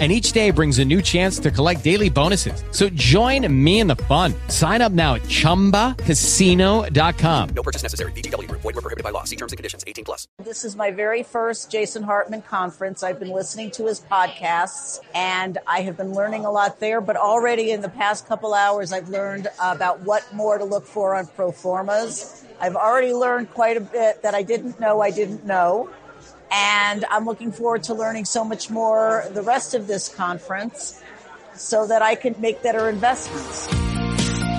and each day brings a new chance to collect daily bonuses. So join me in the fun. Sign up now at ChumbaCasino.com. No purchase necessary. VGW. Void were prohibited by law. See terms and conditions. 18 plus. This is my very first Jason Hartman conference. I've been listening to his podcasts and I have been learning a lot there, but already in the past couple hours, I've learned about what more to look for on pro formas. I've already learned quite a bit that I didn't know I didn't know. And I'm looking forward to learning so much more the rest of this conference so that I can make better investments.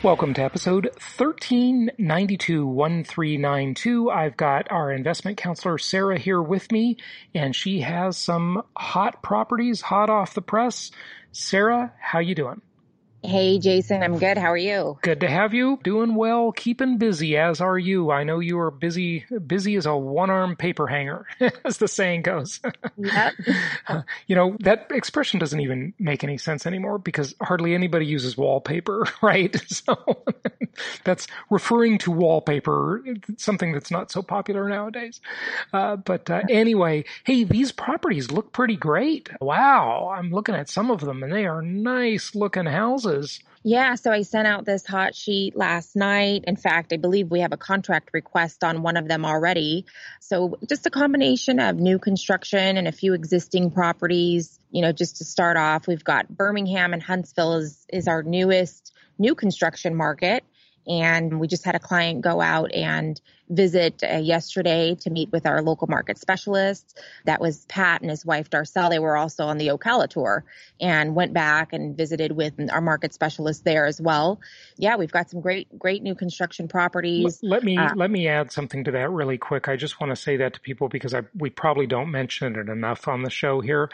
Welcome to episode 1392-1392. I've got our investment counselor Sara here with me, and she has some hot properties hot off the press. Sara, how you doing? Hey, Jason, I'm good. How are you? Good to have you. Doing well, keeping busy, as are you. I know you are busy, busy as a one-arm paper hanger, as the saying goes. Yep. you know, that expression doesn't even make any sense anymore because hardly anybody uses wallpaper, right? So that's referring to wallpaper, something that's not so popular nowadays. Uh, but uh, anyway, hey, these properties look pretty great. Wow. I'm looking at some of them and they are nice looking houses. Yeah, so I sent out this hot sheet last night. In fact, I believe we have a contract request on one of them already. So just a combination of new construction and a few existing properties. You know, just to start off, we've got Birmingham and Huntsville is, is our newest new construction market. And we just had a client go out and visit uh, yesterday to meet with our local market specialists. That was Pat and his wife Darcel. They were also on the Ocala tour and went back and visited with our market specialist there as well. Yeah, we've got some great, great new construction properties. Let, let me uh, let me add something to that really quick. I just want to say that to people because I, we probably don't mention it enough on the show here.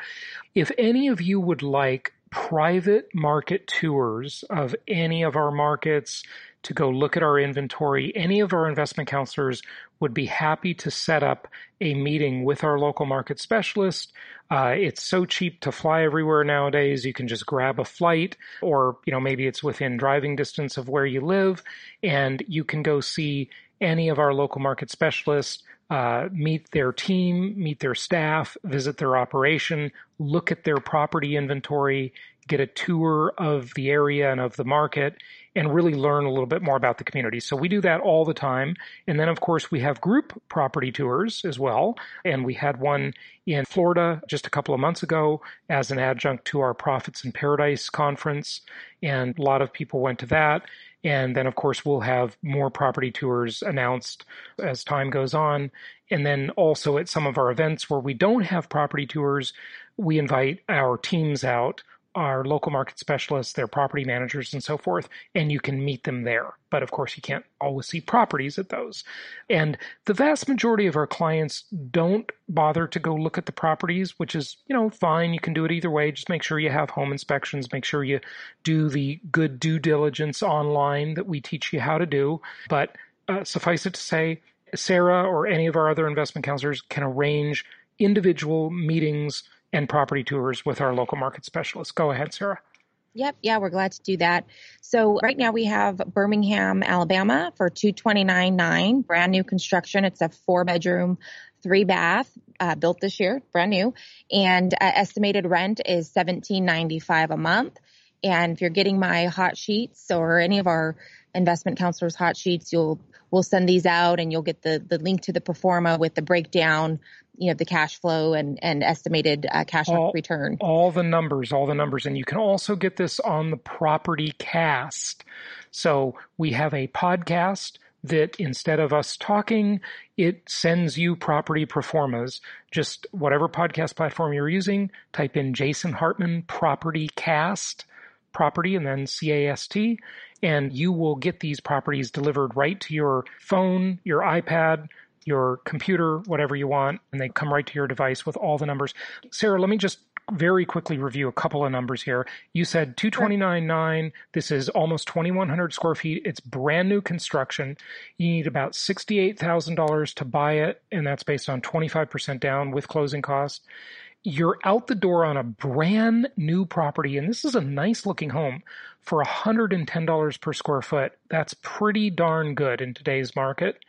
If any of you would like private market tours of any of our markets to go look at our inventory, any of our investment counselors would be happy to set up a meeting with our local market specialist. Uh, it's so cheap to fly everywhere nowadays. You can just grab a flight or, you know, maybe it's within driving distance of where you live and you can go see any of our local market specialists. Uh, meet their team, meet their staff, visit their operation, look at their property inventory, get a tour of the area and of the market, and really learn a little bit more about the community. So we do that all the time. And then, of course, we have group property tours as well. And we had one in Florida just a couple of months ago as an adjunct to our Profits in Paradise conference. And a lot of people went to that. And then, of course, we'll have more property tours announced as time goes on. And then also at some of our events where we don't have property tours, we invite our teams out our local market specialists, their property managers, and so forth, and you can meet them there. But of course, you can't always see properties at those. And the vast majority of our clients don't bother to go look at the properties, which is, you know, fine. You can do it either way. Just make sure you have home inspections, make sure you do the good due diligence online that we teach you how to do. But uh, suffice it to say, Sara or any of our other investment counselors can arrange individual meetings and property tours with our local market specialists. Go ahead, Sara. Yep, yeah, we're glad to do that. So right now we have Birmingham, Alabama for two twenty nine nine, brand new construction. It's a four bedroom, three bath, uh, built this year, brand new, and uh, estimated rent is seventeen ninety five a month. And if you're getting my hot sheets or any of our investment counselors hot sheets, you'll we'll send these out and you'll get the the link to the pro forma with the breakdown, you know, the cash flow and and estimated uh, cash all, return. All the numbers, all the numbers, and you can also get this on the Property Cast. So we have a podcast that instead of us talking, it sends you property pro formas. Just whatever podcast platform you're using, type in Jason Hartman Property Cast, property, and then C A S T, and you will get these properties delivered right to your phone, your iPad, your computer, whatever you want, and they come right to your device with all the numbers. Sara, let me just very quickly review a couple of numbers here. You said 229.9. This is almost 2,100 square feet. It's brand new construction. You need about $68,000 to buy it, and that's based on 25% down with closing costs. You're out the door on a brand new property, and this is a nice looking home for $110 per square foot. That's pretty darn good in today's market.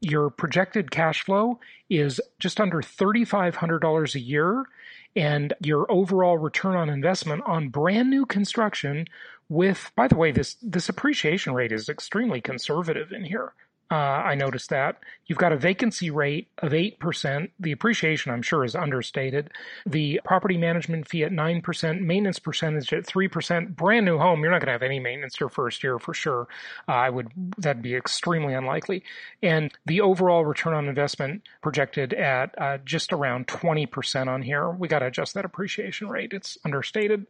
Your projected cash flow is just under $3,500 a year and your overall return on investment on brand new construction with by the way this this appreciation rate is extremely conservative in here uh, I noticed that. You've got a vacancy rate of 8%. The appreciation, I'm sure, is understated. The property management fee at 9%, maintenance percentage at 3%. Brand new home, you're not going to have any maintenance your first year for sure. Uh, I would, that'd be extremely unlikely. And the overall return on investment projected at uh, just around 20% on here. We got to adjust that appreciation rate. It's understated.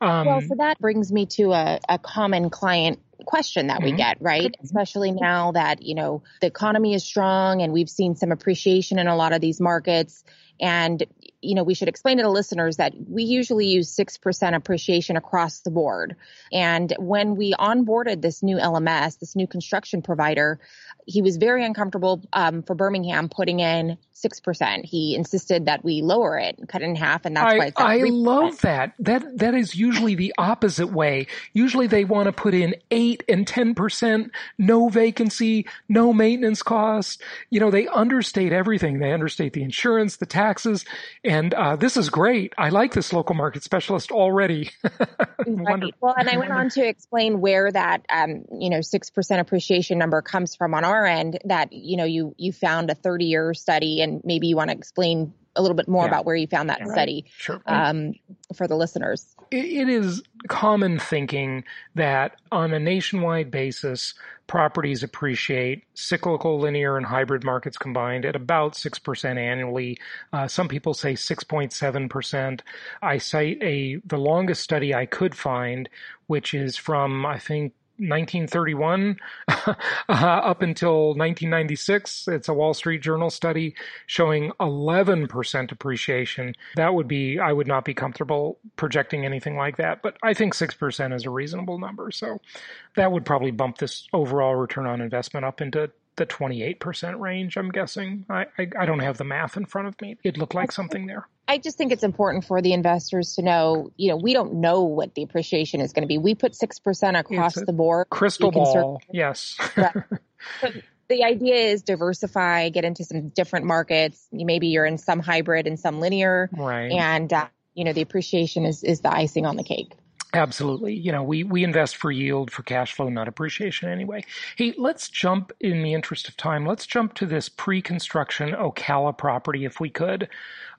Um, well, so that brings me to a, a common client question that mm-hmm. we get, right? Mm-hmm. Especially now that, you know, the economy is strong and we've seen some appreciation in a lot of these markets. And, you know, we should explain to the listeners that we usually use 6% appreciation across the board. And when we onboarded this new LMS, this new construction provider, he was very uncomfortable um, for Birmingham putting in six percent. He insisted that we lower it, cut it in half, and that's I, why it's I love that. That that is usually the opposite way. Usually they want to put in eight and ten percent, no vacancy, no maintenance costs. You know, they understate everything. They understate the insurance, the taxes, and uh, this is great. I like this local market specialist already. right. Well, and I went on to explain where that um, you know six percent appreciation number comes from on our our end that you know you you found a 30 year study and maybe you want to explain a little bit more yeah. about where you found that yeah, study sure. um, for the listeners. it is common thinking that on a nationwide basis, properties appreciate cyclical, linear, and hybrid markets combined at about 6% annually. Uh, some people say 6.7%. I cite a, the longest study I could find, which is from, I think, 1931 uh, up until 1996. It's a Wall Street Journal study showing 11% appreciation. That would be, I would not be comfortable projecting anything like that, but I think 6% is a reasonable number. So that would probably bump this overall return on investment up into the 28% range, I'm guessing. I, I, I, don't have the math in front of me. It looked like something there. I just think it's important for the investors to know, you know, we don't know what the appreciation is going to be. We put 6% across the board. Crystal ball. Yes. the idea is diversify, get into some different markets. Maybe you're in some hybrid and some linear. Right. And, uh, you know, the appreciation is, is the icing on the cake. Absolutely. You know, we, we invest for yield, for cash flow, not appreciation anyway. Hey, let's jump in the interest of time. Let's jump to this pre-construction Ocala property if we could.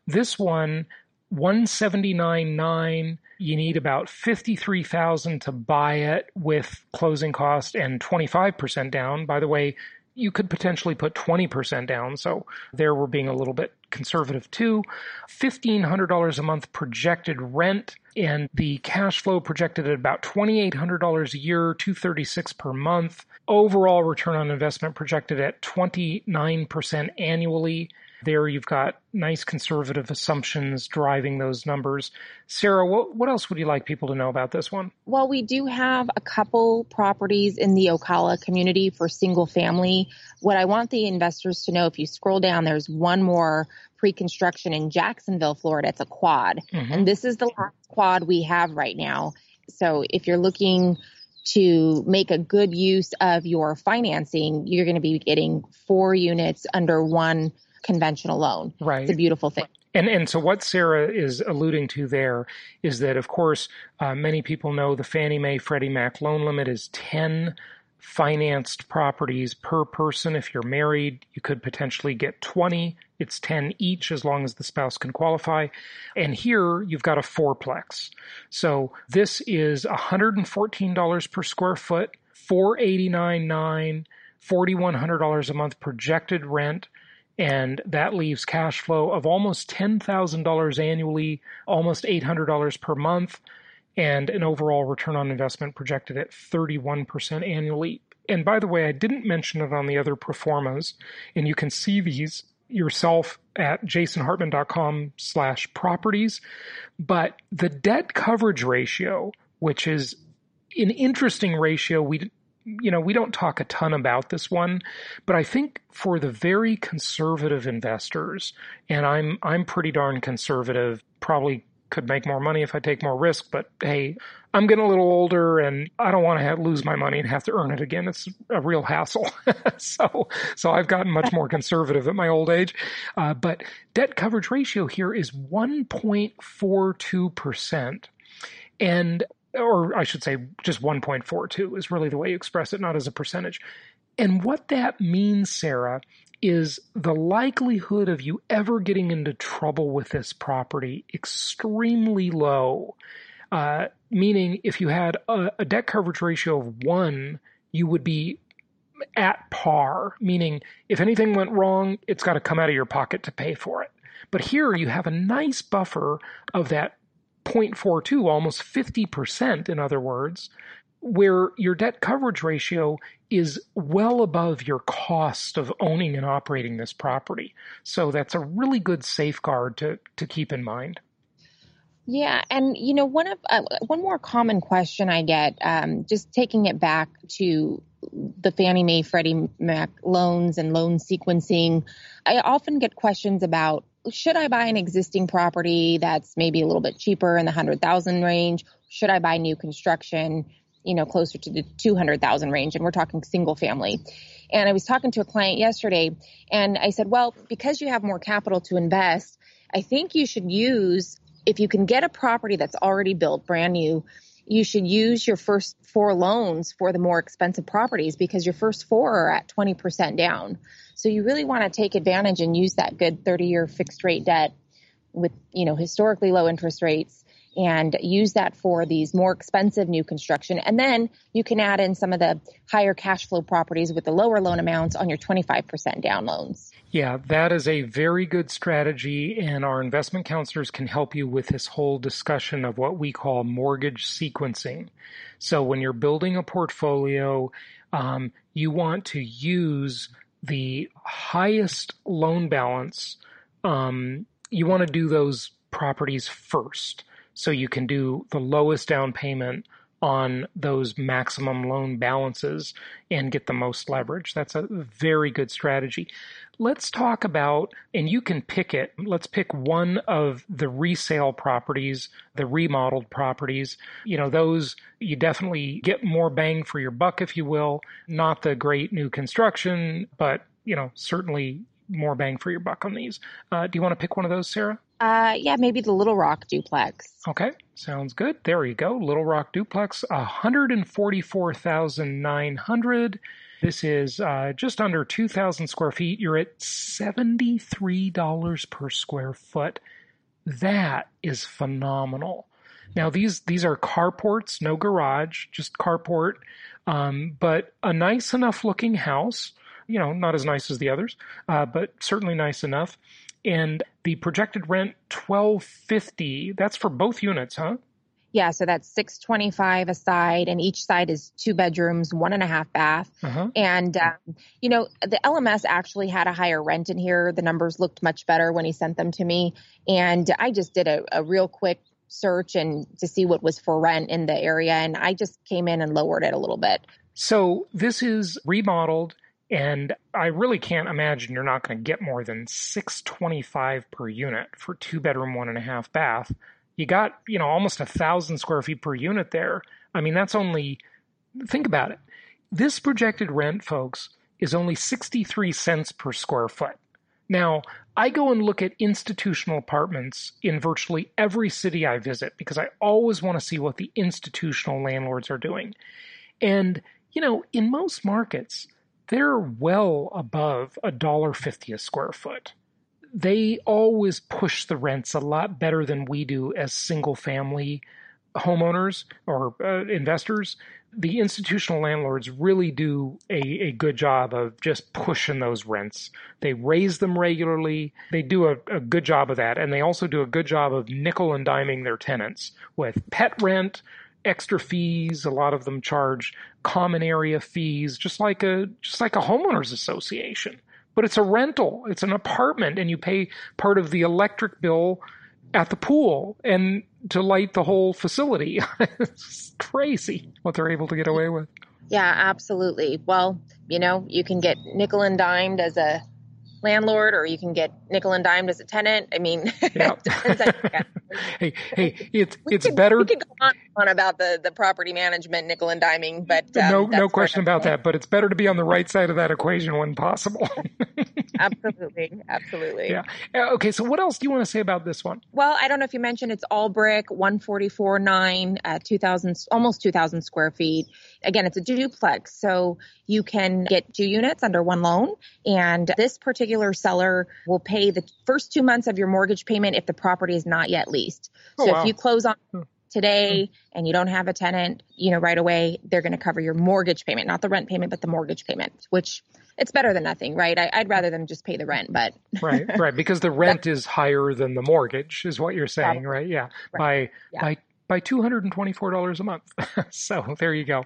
This one, 179.9. You need about 53,000 to buy it with closing cost and 25% down. By the way, you could potentially put 20% down. So there we're being a little bit conservative too. $1,500 a month projected rent and the cash flow projected at about $2,800 a year, 236 per month. Overall return on investment projected at 29% annually. There you've got nice conservative assumptions driving those numbers. Sara, what, what else would you like people to know about this one? Well, we do have a couple properties in the Ocala community for single family. What I want the investors to know, if you scroll down, there's one more pre-construction in Jacksonville, Florida. It's a quad. Mm-hmm. And this is the last quad we have right now. So if you're looking to make a good use of your financing, you're going to be getting four units under one conventional loan. Right. It's a beautiful thing. And and so what Sara is alluding to there is that of course uh, many people know the Fannie Mae Freddie Mac loan limit is ten financed properties per person. If you're married, you could potentially get 20. It's 10 each as long as the spouse can qualify. And here you've got a fourplex. So this is $114 per square foot, 489.9, $4,100 a month projected rent. And that leaves cash flow of almost $10,000 annually, almost $800 per month and an overall return on investment projected at 31% annually. And by the way, I didn't mention it on the other pro formas, and you can see these yourself at jasonhartman.com slash properties. But the debt coverage ratio, which is an interesting ratio, we you know, we don't talk a ton about this one, but I think for the very conservative investors, and I'm I'm pretty darn conservative, probably could make more money if I take more risk, but hey, I'm getting a little older and I don't want to have, lose my money and have to earn it again. It's a real hassle. so, so I've gotten much more conservative at my old age. Uh, but debt coverage ratio here is 1.42%. And, or I should say just 1.42 is really the way you express it, not as a percentage. And what that means, Sara, is the likelihood of you ever getting into trouble with this property extremely low. Uh, meaning, if you had a, a debt coverage ratio of one, you would be at par, meaning if anything went wrong, it's got to come out of your pocket to pay for it. But here you have a nice buffer of that 0.42, almost 50%, in other words, where your debt coverage ratio is well above your cost of owning and operating this property. So that's a really good safeguard to, to keep in mind. Yeah, and you know, one of uh, one more common question I get, um, just taking it back to the Fannie Mae Freddie Mac loans and loan sequencing, I often get questions about should I buy an existing property that's maybe a little bit cheaper in the hundred thousand range? Should I buy new construction? you know, closer to the 200,000 range and we're talking single family. And I was talking to a client yesterday and I said, well, because you have more capital to invest, I think you should use, if you can get a property that's already built brand new, you should use your first four loans for the more expensive properties because your first four are at 20% down. So you really want to take advantage and use that good 30 year fixed rate debt with, you know, historically low interest rates and use that for these more expensive new construction. And then you can add in some of the higher cash flow properties with the lower loan amounts on your 25% down loans. Yeah, that is a very good strategy. And our investment counselors can help you with this whole discussion of what we call mortgage sequencing. So when you're building a portfolio, um, you want to use the highest loan balance. Um, you want to do those properties first so you can do the lowest down payment on those maximum loan balances and get the most leverage. That's a very good strategy. Let's talk about, and you can pick it. Let's pick one of the resale properties, the remodeled properties. You know, those you definitely get more bang for your buck, if you will. Not the great new construction, but, you know, certainly more bang for your buck on these. Uh, do you want to pick one of those, Sara? Uh, yeah, maybe the Little Rock duplex. Okay, sounds good. There you go. Little Rock duplex, 144,900. This is uh, just under 2,000 square feet. You're at $73 per square foot. That is phenomenal. Now these these are carports, no garage, just carport, um, but a nice enough looking house. You know, not as nice as the others, uh, but certainly nice enough. And the projected rent 1250 that's for both units huh? Yeah so that's 625 a side and each side is two bedrooms one and a half bath. Uh-huh. and um, you know the lms actually had a higher rent in here. The numbers looked much better when he sent them to me. And i just did a, a real quick search and to see what was for rent in the area and i just came in and lowered it a little bit. So this is remodeled and I really can't imagine you're not going to get more than 625 per unit for two bedroom, one and a half bath. You got, you know, almost a thousand square feet per unit there. I mean, that's only, think about it. This projected rent, folks, is only 63 cents per square foot. Now, I go and look at institutional apartments in virtually every city I visit because I always want to see what the institutional landlords are doing. And, you know, in most markets, they're well above a dollar a square foot. They always push the rents a lot better than we do as single family homeowners or uh, investors the institutional landlords really do a, a good job of just pushing those rents. They raise them regularly. They do a, a good job of that. And they also do a good job of nickel and diming their tenants with pet rent, extra fees. A lot of them charge common area fees, just like a, just like a homeowners association. But it's a rental. It's an apartment and you pay part of the electric bill at the pool and to light the whole facility. it's crazy what they're able to get away with. Yeah, absolutely. Well, you know, you can get nickel and dimed as a landlord or you can get nickel and dimed as a tenant. I mean, yeah. hey, hey, it's we it's better. We could go on, on about the, the property management nickel and diming, but um, no no question about that. But it's better to be on the right side of that equation when possible. absolutely, absolutely. Yeah. Uh, okay. So what else do you want to say about this one? Well, I don't know if you mentioned it's all brick, one forty four nine, uh, two thousand, almost two thousand square feet. Again, it's a duplex, so you can get two units under one loan, and this particular seller will pay the first two months of your mortgage payment if the property is not yet leased. Oh, so wow. if you close on hmm. today hmm. and you don't have a tenant, you know, right away, they're going to cover your mortgage payment, not the rent payment, but the mortgage payment, which it's better than nothing, right? I, would rather them just pay the rent, but right, right, because the rent is higher than the mortgage, is what you're saying, right? Yeah, right. by yeah. by by $224 a month. so there you go.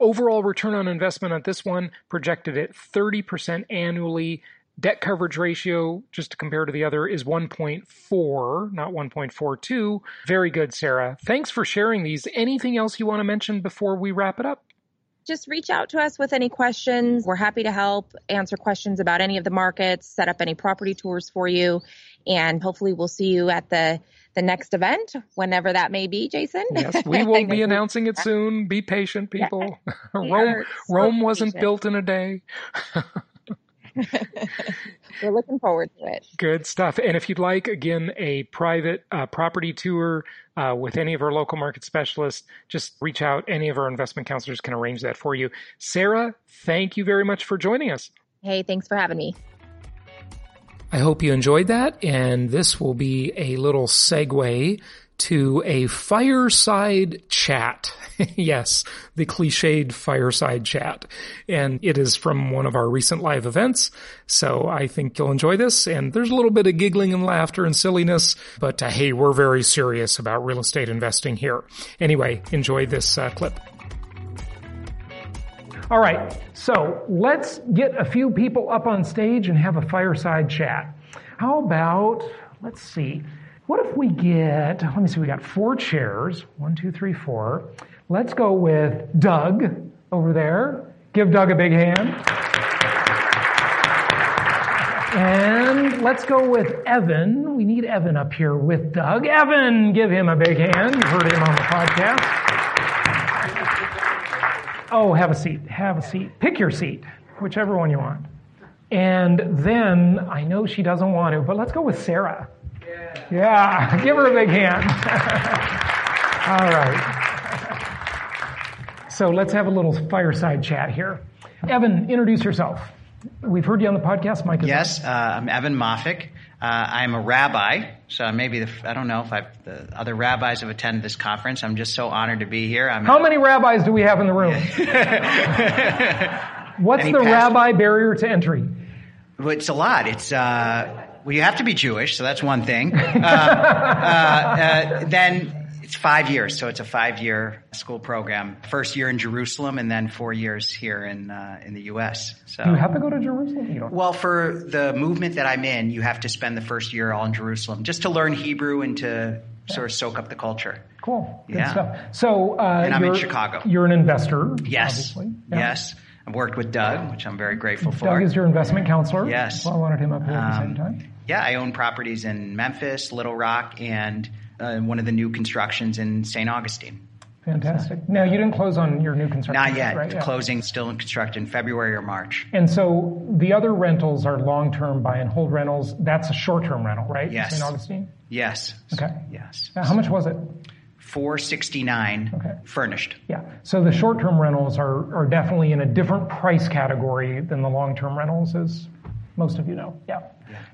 Overall return on investment on this one projected at 30% annually Debt coverage ratio, just to compare to the other, is 1.4, not 1.42. Very good, Sara. Thanks for sharing these. Anything else you want to mention before we wrap it up? Just reach out to us with any questions. We're happy to help answer questions about any of the markets, set up any property tours for you, and hopefully we'll see you at the the next event, whenever that may be, Jason. Yes, we will be announcing it soon. Be patient, people. Yeah. Rome, so Rome wasn't built in a day. We're looking forward to it. Good stuff. And if you'd like, again, a private uh, property tour uh, with any of our local market specialists, just reach out. Any of our investment counselors can arrange that for you. Sara, thank you very much for joining us. Hey, thanks for having me. I hope you enjoyed that. And this will be a little segue to a fireside chat. yes, the cliched fireside chat. And it is from one of our recent live events. So I think you'll enjoy this. And there's a little bit of giggling and laughter and silliness, but uh, hey, we're very serious about real estate investing here. Anyway, enjoy this uh, clip. All right, so let's get a few people up on stage and have a fireside chat. How about, let's see, what if we get, let me see, we got four chairs. One, two, three, four. Let's go with Doug over there. Give Doug a big hand. And let's go with Evan. We need Evan up here with Doug. Evan, give him a big hand. You've heard him on the podcast. Oh, have a seat. Have a seat. Pick your seat, whichever one you want. And then I know she doesn't want to, but let's go with Sara. Yeah, give her a big hand. All right. So let's have a little fireside chat here. Evan, introduce yourself. We've heard you on the podcast, Mike. Yes, uh, I'm Evan Moffic. Uh, I'm a rabbi, so maybe the, I don't know if I've, the other rabbis have attended this conference. I'm just so honored to be here. I'm How many rabbis do we have in the room? What's Any the rabbi barrier to entry? Well, it's a lot. It's uh, well, you have to be Jewish, so that's one thing. Uh, uh, uh, then it's five years, so it's a five-year school program. First year in Jerusalem, and then four years here in uh, in the U.S. So you have to go to Jerusalem. Well, for the movement that I'm in, you have to spend the first year all in Jerusalem just to learn Hebrew and to sort of soak up the culture. Cool. Good yeah. stuff. So, uh, and I'm in Chicago. You're an investor. Yes. Yeah. Yes. I've worked with Doug, which I'm very grateful for. Doug is your investment counselor. Yes. Well, I wanted him up here at the same um, time. Yeah, I own properties in Memphis, Little Rock, and uh, one of the new constructions in St. Augustine. Fantastic. Now, you didn't close on your new construction. Not yet. Right? Yeah. Closing still in construction February or March. And so the other rentals are long-term buy and hold rentals. That's a short-term rental, right? Yes. St. Augustine? Yes. Okay. Yes. Uh, How much was it? 469 Okay. furnished. Yeah. So the short-term rentals are, are definitely in a different price category than the long-term rentals, as most of you know. Yeah.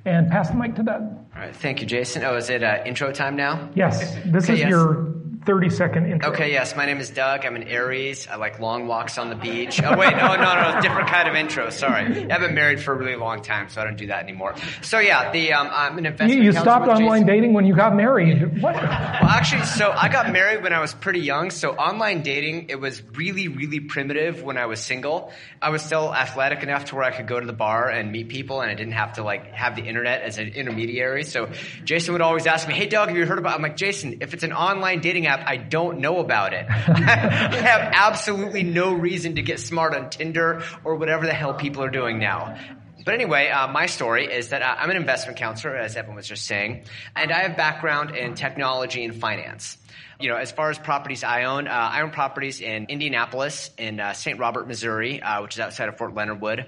And pass the mic to Doug. All right, thank you, Jason. Oh, is it uh, intro time now? Yes. This Okay, is yes. your 30-second intro. Okay, yes. My name is Doug. I'm an Aries. I like long walks on the beach. Oh, wait, no, no, no, different kind of intro. Sorry, I've been married for a really long time, so I don't do that anymore. So yeah, the um, I'm an investment. You, you stopped online Jason. dating when you got married. What? Well, actually, so I got married when I was pretty young. So online dating, it was really, really primitive when I was single. I was still athletic enough to where I could go to the bar and meet people, and I didn't have to like have the internet as an intermediary. So Jason would always ask me, "Hey, Doug, have you heard about?" I'm like, Jason, if it's an online dating app, I don't know about it. I have absolutely no reason to get smart on Tinder or whatever the hell people are doing now. But anyway, uh, my story is that uh, I'm an investment counselor, as Evan was just saying, and I have background in technology and finance. You know, as far as properties I own, uh, I own properties in Indianapolis, in uh, St. Robert, Missouri, uh, which is outside of Fort Leonard Wood.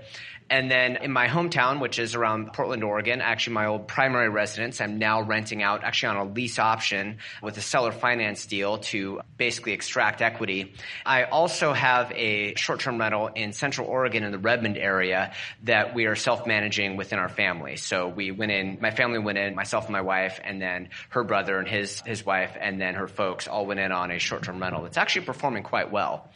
And then in my hometown, which is around Portland, Oregon, actually my old primary residence, I'm now renting out actually on a lease option with a seller finance deal to basically extract equity. I also have a short-term rental in Central Oregon in the Redmond area that we are self-managing within our family. So we went in, my family went in, myself and my wife, and then her brother and his, his wife, and then her folks all went in on a short-term rental that's actually performing quite well.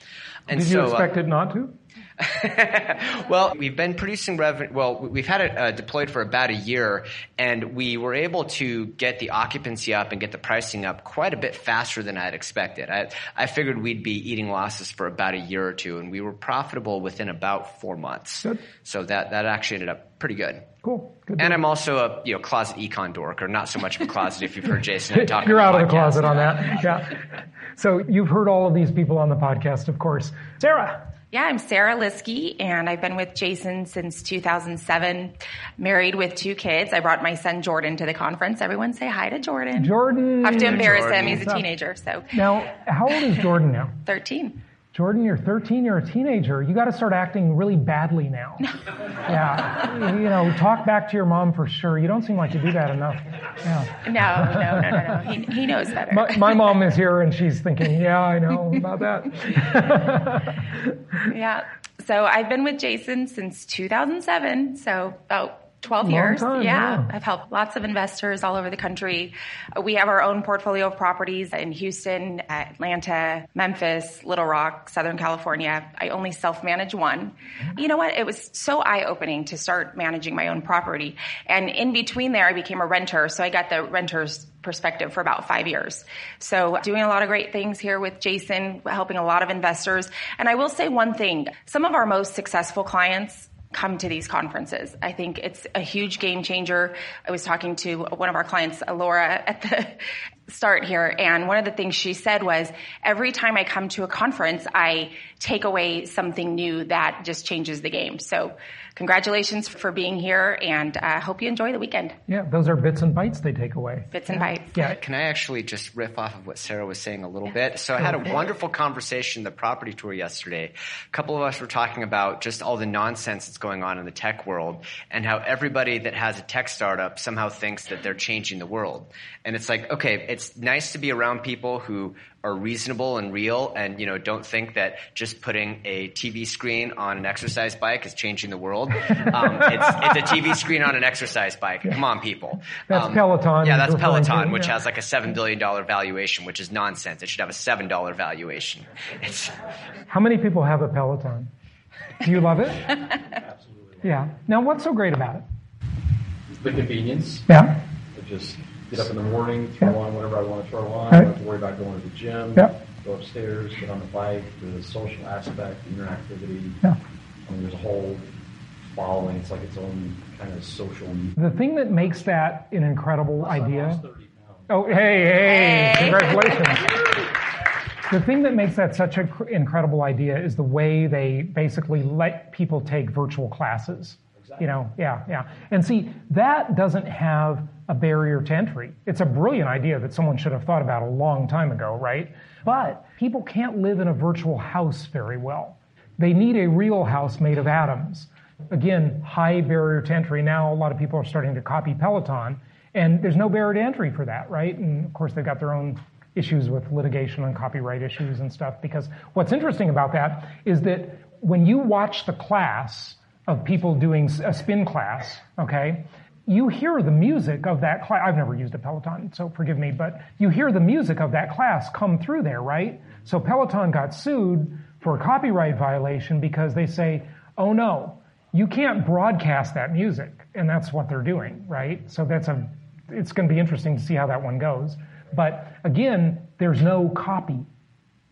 And Did so, you uh, expect it not to? well, we've been producing revenue. Well, we've had it uh, deployed for about a year, and we were able to get the occupancy up and get the pricing up quite a bit faster than I'd expected. I, I figured we'd be eating losses for about a year or two, and we were profitable within about four months. Good. So that that actually ended up pretty good. Cool. Good. And I'm also a you know closet econ dork, or not so much of a closet if you've heard Jason talk. You're out of the closet on that. Yeah. So you've heard all of these people on the podcast, of course. Sara. Yeah, I'm Sara Liskey, and I've been with Jason since 2007. Married with two kids. I brought my son Jordan to the conference. Everyone say hi to Jordan. Jordan. I have to embarrass Jordan. him. He's a teenager, so Now, how old is Jordan now? 13. Jordan, you're 13, you're a teenager. You got to start acting really badly now. Yeah. You know, talk back to your mom for sure. You don't seem like you do that enough. Yeah. No, no, no, no, no. He, he knows better. My, my mom is here and she's thinking, yeah, I know about that. Yeah. So I've been with Jason since 2007. So about 12 Long years. time, yeah. yeah. I've helped lots of investors all over the country. We have our own portfolio of properties in Houston, Atlanta, Memphis, Little Rock, Southern California. I only self-manage one. You know what? It was so eye-opening to start managing my own property. And in between there, I became a renter. So I got the renter's perspective for about five years. So doing a lot of great things here with Jason, helping a lot of investors. And I will say one thing. Some of our most successful clients come to these conferences. I think it's a huge game changer. I was talking to one of our clients, Laura, at the start here, and one of the things she said was, every time I come to a conference, I take away something new that just changes the game. So congratulations for being here, and I hope you enjoy the weekend. Yeah, those are bits and bites they take away. Bits and bites. Yeah. Can I actually just riff off of what Sara was saying a little bit? So I had a wonderful conversation the property tour yesterday. A couple of us were talking about just all the nonsense that's going on in the tech world and how everybody that has a tech startup somehow thinks that they're changing the world. And it's like, okay, it's nice to be around people who are reasonable and real and, you know, don't think that just putting a TV screen on an exercise bike is changing the world. Um, it's, it's a TV screen on an exercise bike. Come on, people. That's Um, Peloton Yeah, that's referring to, Peloton, which yeah. has like a $7 billion valuation, which is nonsense. It should have a $7 valuation. It's, How many people have a Peloton? Do you love it? Absolutely. Yeah. Now, what's so great about it? the convenience. Yeah. I just get up in the morning, throw on whatever I want to throw on. Right. I don't have to worry about going to the gym. Yep. Go upstairs, get on the bike, the social aspect, the interactivity. Yeah. I mean, there's a whole following. It's like its own kind of social. The thing that makes that an incredible I idea. lost 30 pounds. Oh, hey, hey, congratulations. The thing that makes that such an cr- incredible idea is the way they basically let people take virtual classes. Exactly. You know, yeah, yeah. And see, that doesn't have a barrier to entry. It's a brilliant idea that someone should have thought about a long time ago, right? But people can't live in a virtual house very well. They need a real house made of atoms. Again, high barrier to entry. Now, a lot of people are starting to copy Peloton, and there's no barrier to entry for that, right? And of course, they've got their own issues with litigation and copyright issues and stuff. Because what's interesting about that is that when you watch the class of people doing a spin class, okay, you hear the music of that class. I've never used a Peloton, so forgive me, but you hear the music of that class come through there, right? So Peloton got sued for a copyright violation because they say, oh no, you can't broadcast that music. And that's what they're doing, right? So that's a, it's going to be interesting to see how that one goes. But again, there's no copy.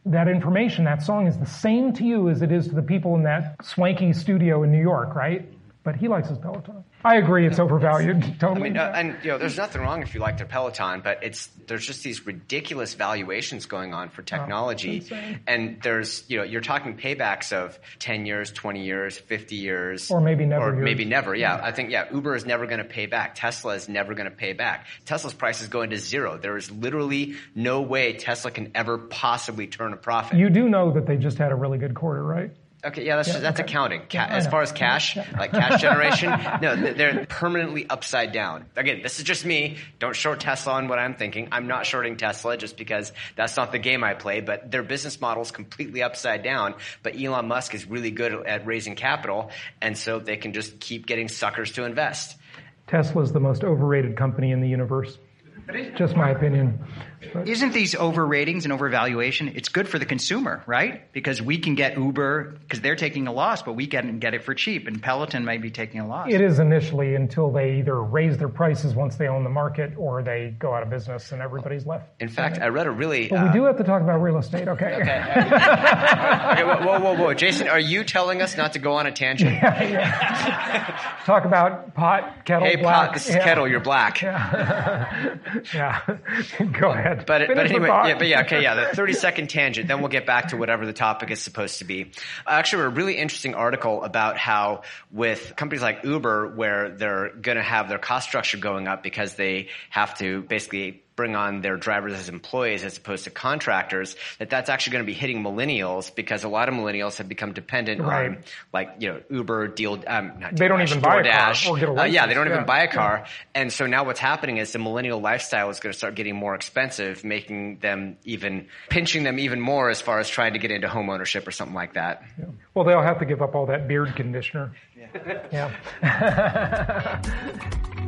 That information, that song is the same to you as it is to the people in that swanky studio in New York, right? But he likes his Peloton. I agree, it's overvalued. Totally. I mean, uh, and you know, there's nothing wrong if you like their Peloton, but it's there's just these ridiculous valuations going on for technology, Oh, and there's you know, you're talking paybacks of 10 years, 20 years, 50 years, Or maybe never or years. maybe never. Yeah, I think yeah, Uber is never going to pay back. Tesla is never going to pay back. Tesla's price is going to zero. There is literally no way Tesla can ever possibly turn a profit. You do know that they just had a really good quarter, right? Okay, yeah, that's Yeah, that's okay. accounting. Ca- Yeah, as far as cash, like cash generation, no, they're permanently upside down. Again, this is just me. Don't short Tesla on what I'm thinking. I'm not shorting Tesla just because that's not the game I play. But their business model is completely upside down. But Elon Musk is really good at raising capital, and so they can just keep getting suckers to invest. Tesla's the most overrated company in the universe. Just my opinion. Isn't these overratings and overvaluation? It's good for the consumer, right? Because we can get Uber because they're taking a loss, but we can get it for cheap, and Peloton may be taking a loss. It is initially until they either raise their prices once they own the market or they go out of business and everybody's left. In fact, I read a really. But we uh, do have to talk about real estate, okay? okay, whoa, whoa, whoa, whoa, Jason, are you telling us not to go on a tangent? talk about pot, kettle, Hey, black. pot, this is Yeah. kettle. You're black. Yeah. Go ahead. But, Finish but anyway, yeah, but yeah, okay, yeah, the 30 second tangent, then we'll get back to whatever the topic is supposed to be. Actually, a really interesting article about how with companies like Uber, where they're going to have their cost structure going up because they have to basically bring on their drivers as employees as opposed to contractors, that that's actually going to be hitting millennials because a lot of millennials have become dependent on Right. like, you know, Uber, deal, um, not They don't DoorDash, even buy a car DoorDash. or get a Uh, yeah, they don't even buy a car. And so now what's happening is the millennial lifestyle is going to start getting more expensive, making them even, pinching them even more as far as trying to get into home ownership or something like that. Well, they'll have to give up all that beard conditioner. Yeah.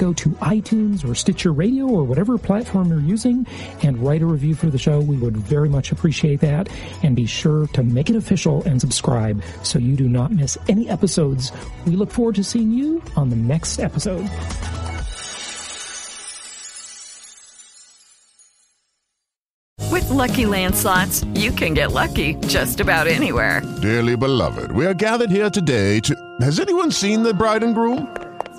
go to iTunes or Stitcher Radio or whatever platform you're using and write a review for the show. We would very much appreciate that. And be sure to make it official and subscribe so you do not miss any episodes. We look forward to seeing you on the next episode. With Lucky Land slots, you can get lucky just about anywhere. Dearly beloved, we are gathered here today to. Has anyone seen the bride and groom?